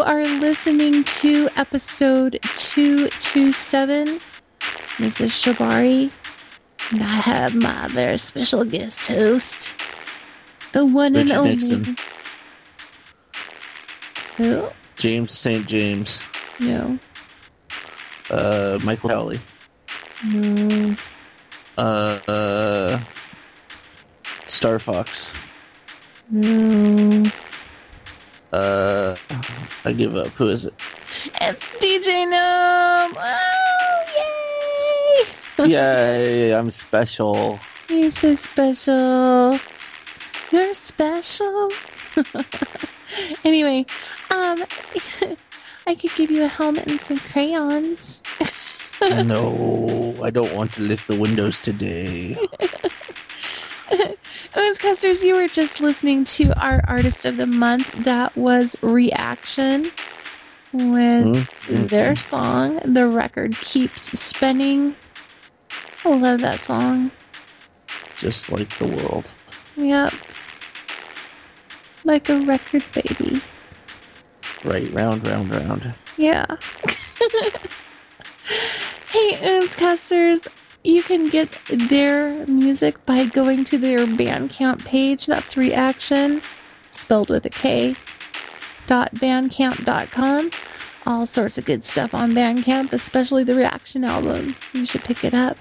you are listening to episode 227. This is Shibari, and I have my very special guest host, the one and only. Nixon. Who? James St. James, No. uh, Michael Howley, No. uh, uh, Star Fox, No. Uh, I give up. Who is it? It's DJ Gnome! Oh, yay! Yay, I'm special. You're so special. You're special. anyway, um, I could give you a helmet and some crayons. no, I don't want to lift the windows today. Oontzcasters, you were just listening to our artist of the month. That was Reaction with Hmm? their song, The Record Keeps Spinning. I love that song. Just like the world. Yep. Like a record baby. Right, round, round, round. Yeah. hey, Oontzcasters, you can get their music by going to their Bandcamp page. That's Reaction, spelled with a K, dot bandcamp.com. All sorts of good stuff on Bandcamp, especially the Reaction album. You should pick it up.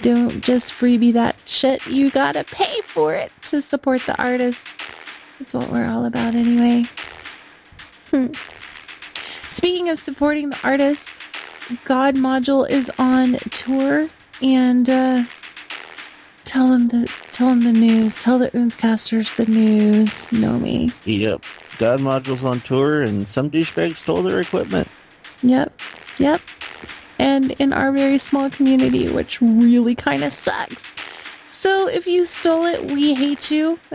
Don't just freebie that shit. You gotta pay for it to support the artist. That's what we're all about anyway. Hmm. Speaking of supporting the artists, God Module is on tour, and uh, tell them the tell them the news. Tell the Oontzcasters the news. Know me. Yep. God Module's on tour, and some douchebags stole their equipment. Yep, yep. And in our very small community, which really kind of sucks. So if you stole it, we hate you.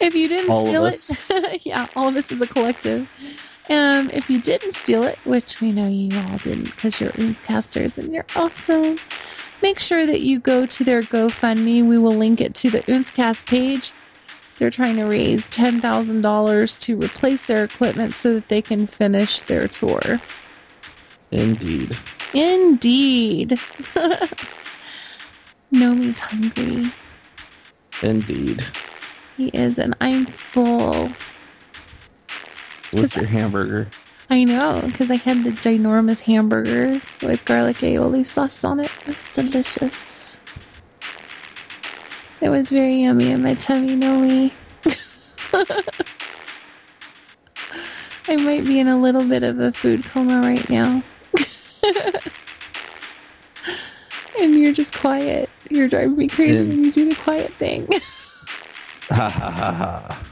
if you didn't All steal it, yeah, all of us as a collective. Um, if you didn't steal it, which we know you all didn't because you're Oontzcasters and you're awesome, make sure that you go to their GoFundMe. We will link it to the Oontzcast page. They're trying to raise $10,000 to replace their equipment so that they can finish their tour. Indeed. Indeed. Gnomey's hungry. Indeed. He is, and I'm full. What's your hamburger? I know, because I had the ginormous hamburger with garlic aioli sauce on it. It was delicious. It was very yummy in my tummy, Gnomey. I might be in a little bit of a food coma right now. and you're just quiet. You're driving me crazy Yeah. when you do the quiet thing. Ha ha ha ha.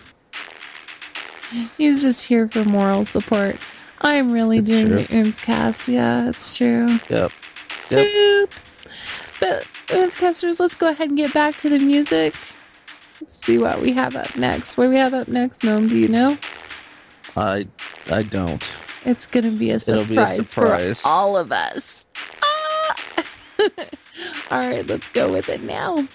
He's just here for moral support. I'm really It's doing true. the Oontzcast. Yeah, it's true. Yep. Yep. Boop. But Oontzcasters, let's go ahead and get back to the music. Let's see what we have up next. What do we have up next, Gnome? Do you know? I I don't. It's gonna be a It'll surprise, be a surprise. for all of us. Ah! all right, let's go with it now.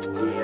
коллектив.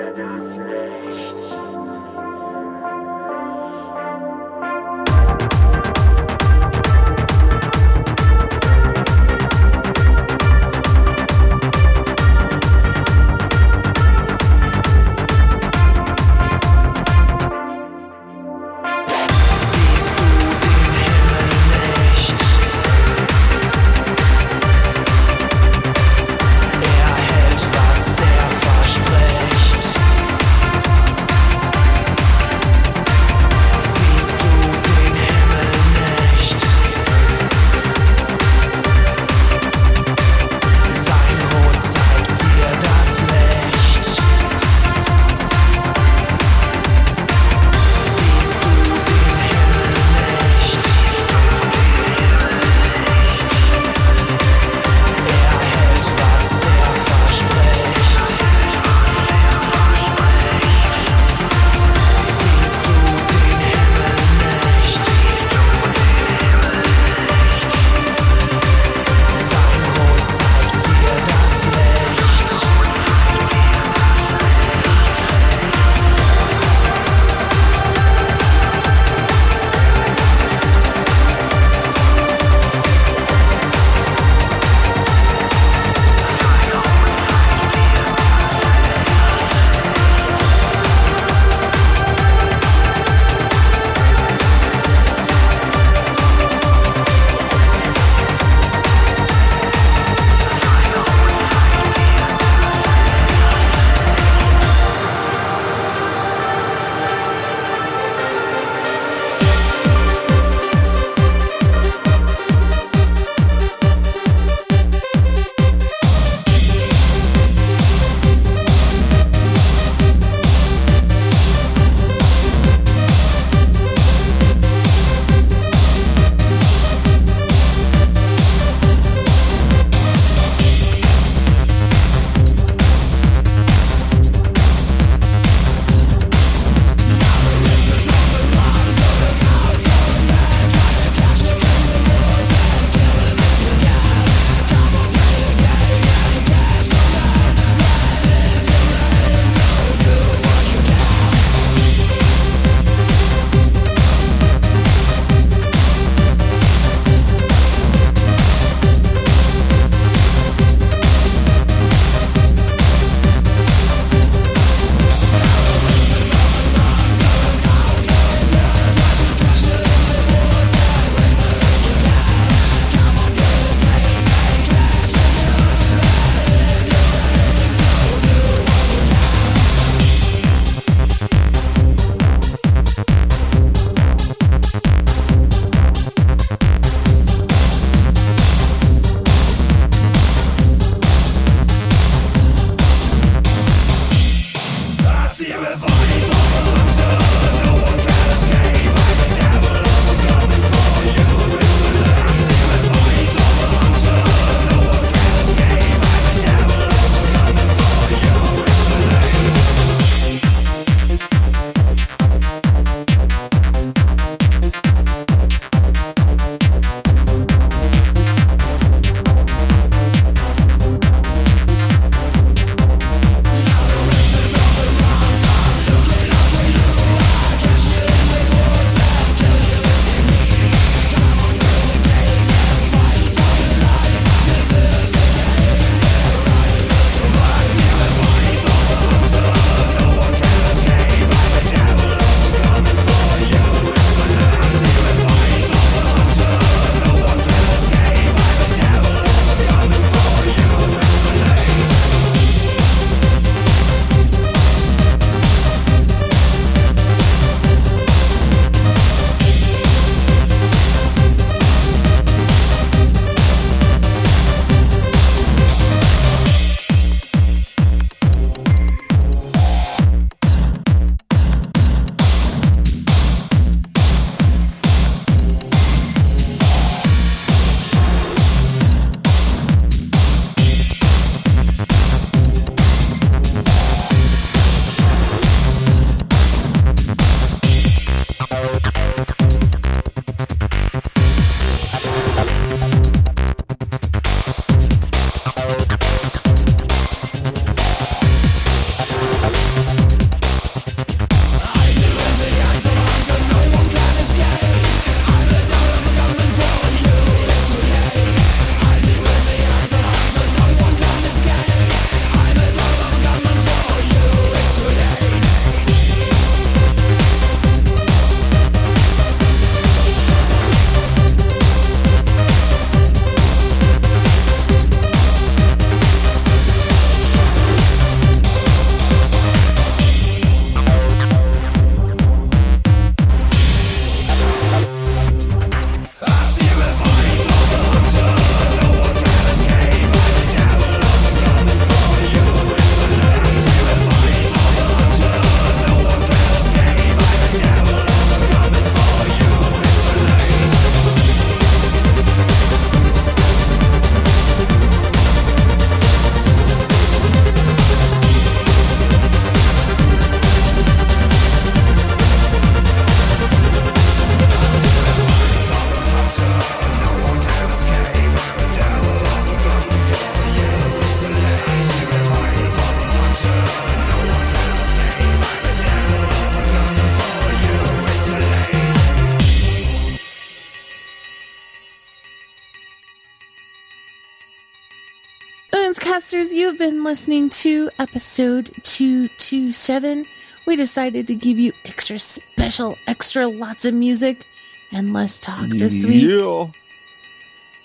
Casters, you've been listening to episode 227. We decided to give you extra special, extra lots of music and less talk this week. Yeah.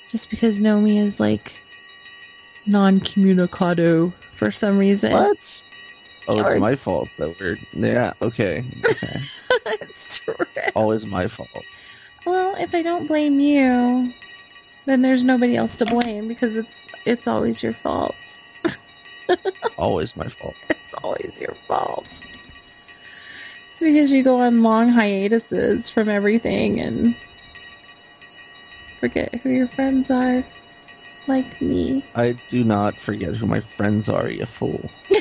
Just because Gnomey is like non communicado for some reason. What? Oh, Or- it's my fault that we're. Yeah. Okay. Okay. it's true. Always my fault. Well, if I don't blame you, then there's nobody else to blame because it's it's always your fault. Always my fault. It's always your fault. It's because you go on long hiatuses from everything and forget who your friends are. Like me. I do not forget who my friends are, you fool.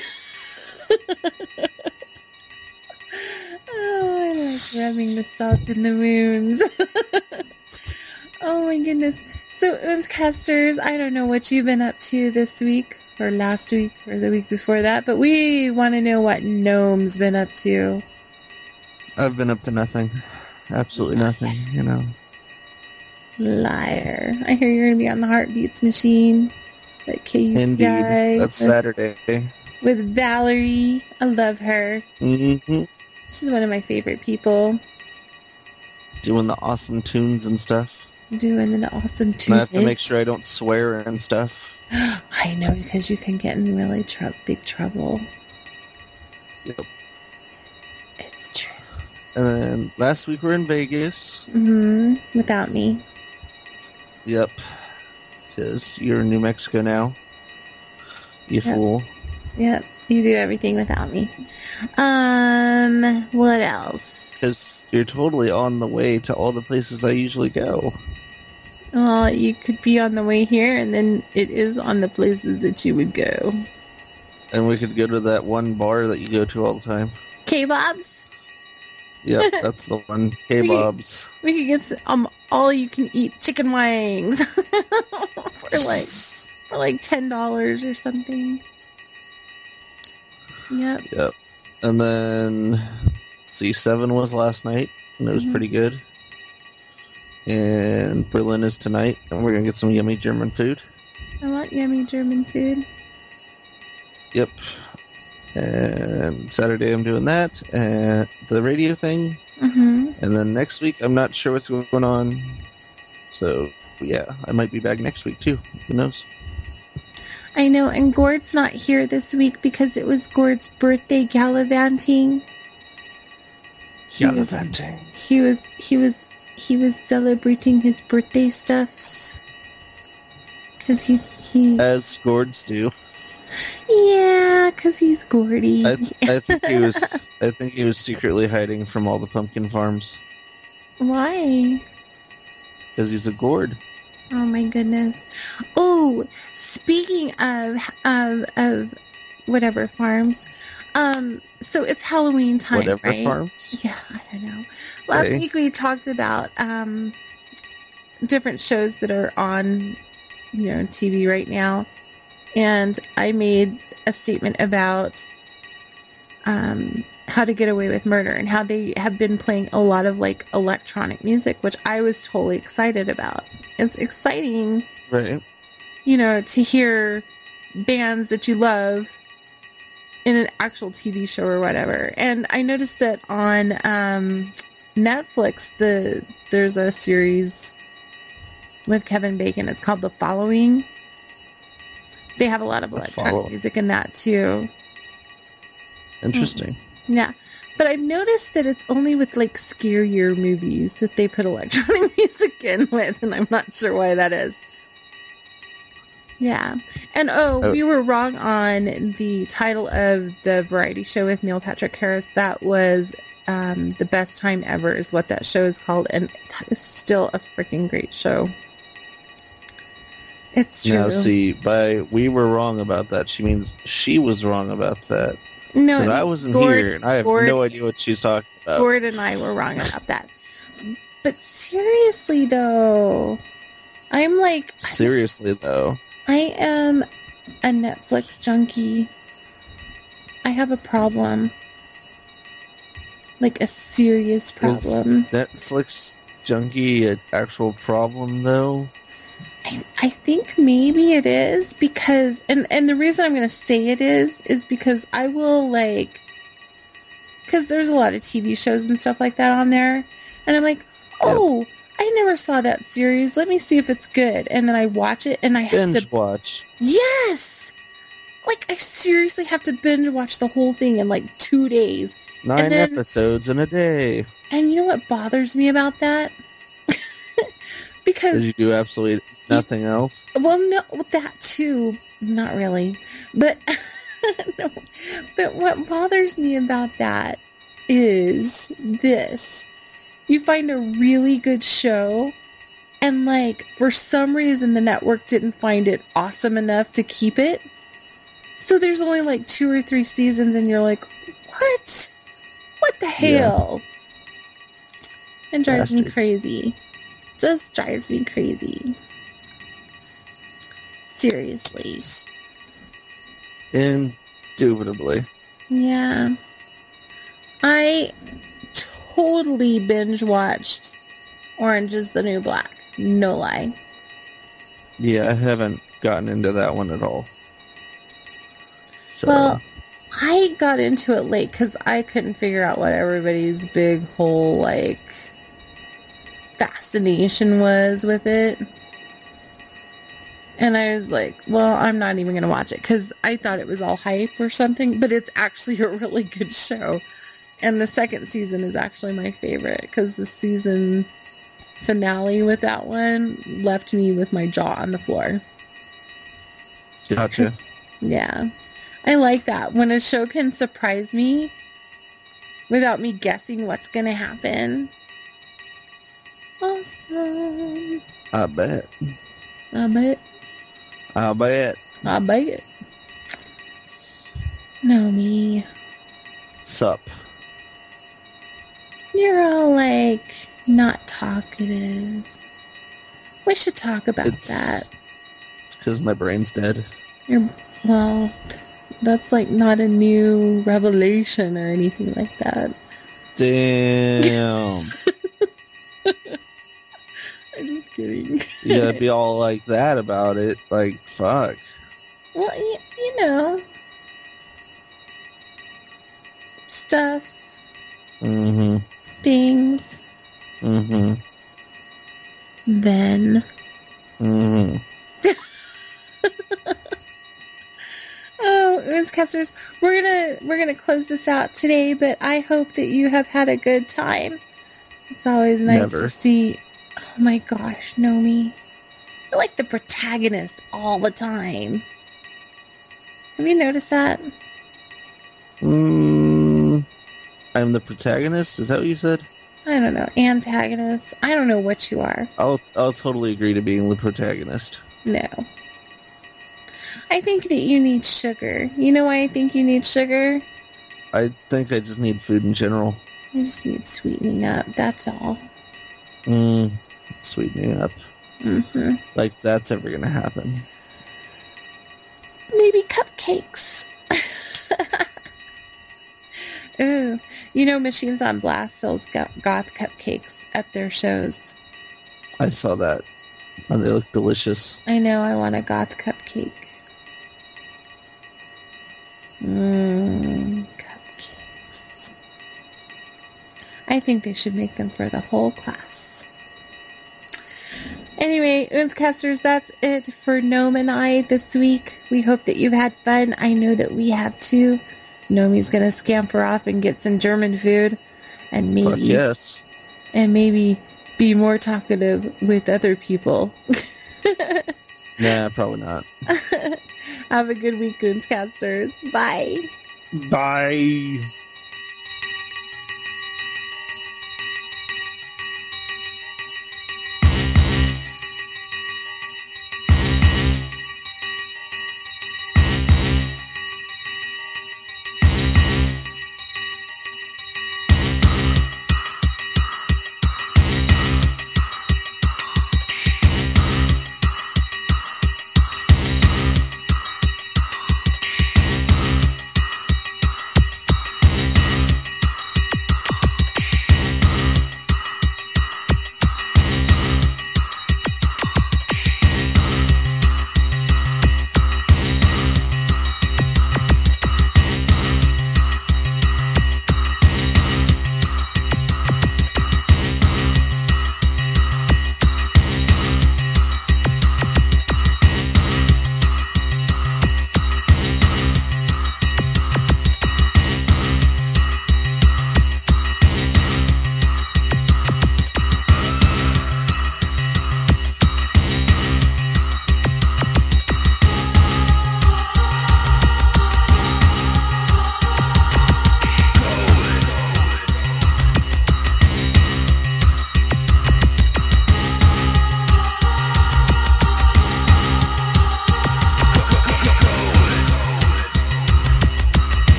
Oh, I like rubbing the salt in the wounds. oh my goodness. So, Oontzcasters, I don't know what you've been up to this week, or last week, or the week before that, but we want to know what Gnome's been up to. I've been up to nothing. Absolutely nothing, you know. Liar. I hear you're going to be on the Heartbeats machine at KUCI Indeed. That's Saturday. with Valerie. I love her. Mm-hmm. She's one of my favorite people. Doing the awesome tunes and stuff. Doing the awesome And I have to make sure I don't swear and stuff. I know because you can get in really tr- big trouble. Yep. It's true. And then last week we are in Vegas. hmm Without me. Yep. Because you're in New Mexico now. You Yep. fool. Yep. You do everything without me. Um. What else? Because you're totally on the way to all the places I usually go. Well, you could be on the way here, and then it is on the places that you would go. And we could go to that one bar that you go to all the time. K-Bob's. Yep, that's the one. K-Bob's. We could get um all you can eat chicken wings for like for like ten dollars or something. Yep. Yep. And then C7 was last night, and it was Mhm. pretty good. And Berlin is tonight, and we're gonna get some yummy German food. I want yummy German food. Yep. And Saturday I'm doing that, and the radio thing. Mm-hmm. And then next week I'm not sure what's going on. So yeah, I might be back next week too. Who knows? I know, and Gord's not here this week because it was Gord's birthday gallivanting. He was, Gallivanting. he was he was he was celebrating his birthday stuffs. Cause he he As Gords do. yeah, cause he's Gordy. I, I think he was. I think he was secretly hiding from all the pumpkin farms Why? because he's a gourd. Oh my goodness. Oh, speaking of of of whatever farms, um, so it's Halloween time, Whatever right? farms. Yeah, I don't know. Last Okay. week we talked about um different shows that are on, you know, TV right now, and I made a statement about um how to get away with murder and how they have been playing a lot of like electronic music, which I was totally excited about. It's exciting Right. you know, to hear bands that you love in an actual TV show or whatever. And I noticed that on um, Netflix, the there's a series with Kevin Bacon. It's called The Following. They have a lot of electronic music in that too. Interesting. Yeah. But I've noticed that it's only with like scarier movies that they put electronic music in with, and I'm not sure why that is. Yeah. And oh, Oh. we were wrong on the title of the variety show with Neil Patrick Harris. That was um, The Best Time Ever, is what that show is called. And that is still a freaking great show. It's true. Now, see, by we were wrong about that, she means she was wrong about that. No, I wasn't Gord- here, and I have Gord- no idea what she's talking about. Gord and I were wrong about that. But seriously, though, I'm like, Seriously, though. I am a Netflix junkie. I have a problem. Like a serious problem. Is. Netflix junkie an actual problem, though? I, I think maybe it is because and and the reason I'm going to say it is is because I will like cuz there's a lot of TV shows and stuff like that on there and I'm like, "Oh, I never saw that series. Let me see if it's good." And then I watch it and I have to Binge to watch. Yes. Like I seriously have to binge watch the whole thing in like 2 days. Nine then- episodes in a day. And you know what bothers me about that? because you do absolutely nothing else? Well, no, that too. Not really. But no. But what bothers me about that is this. You find a really good show and like for some reason the network didn't find it awesome enough to keep it. So there's only like two or three seasons and you're like, "What? What the hell?" And drives me crazy. Just drives me crazy. Seriously. Indubitably. Yeah. I totally binge watched Orange is the New Black. No lie. Yeah, I haven't gotten into that one at all. So, Well, I got into it late because I couldn't figure out what everybody's big whole, like, fascination was with it. And I was like, well, I'm not even going to watch it because I thought it was all hype or something, but it's actually a really good show. And the second season is actually my favorite because the season finale with that one left me with my jaw on the floor. gotcha. Yeah. I like that. When a show can surprise me without me guessing what's going to happen. Awesome. I bet. I bet. I bet. I bet. No, me. Sup. You're all like not talkative. We should talk about It's- that. Because my brain's dead. You're, well, that's like not a new revelation or anything like that. Damn. I'm just kidding. you gotta be all like that about it. Like, fuck. Well, you, you know, stuff, Mm-hmm. Things, Mm-hmm. then. Mm-hmm. Oh, Oontzcasters, we're gonna we're gonna close this out today, but I hope that you have had a good time. It's always nice Never. to see. Oh my gosh, Gnomey, you're like the protagonist all the time. Have you noticed that? Mm, I'm the protagonist. Is that what you said? I don't know, antagonist. I don't know what you are. I'll I'll totally agree to being the protagonist. No. I think that you need sugar. You know why I think you need sugar? I think I just need food in general. You just need sweetening up. That's all. Mm, sweetening up. hmm Like that's ever gonna happen. Maybe cupcakes. Ooh, you know, Machines on Blast sells goth cupcakes at their shows. I saw that, and they look delicious. I know. I want a goth cupcake. Mmm, cupcakes. I think they should make them for the whole class. Anyway, Oontzcasters, that's it for Gnome and I this week. We hope that you've had fun. I know that we have too. Gnomey's gonna scamper off and get some German food, and maybe Fuck yes. and maybe be more talkative with other people. Nah, probably not. Have a good week, Goonscasters. Bye. Bye.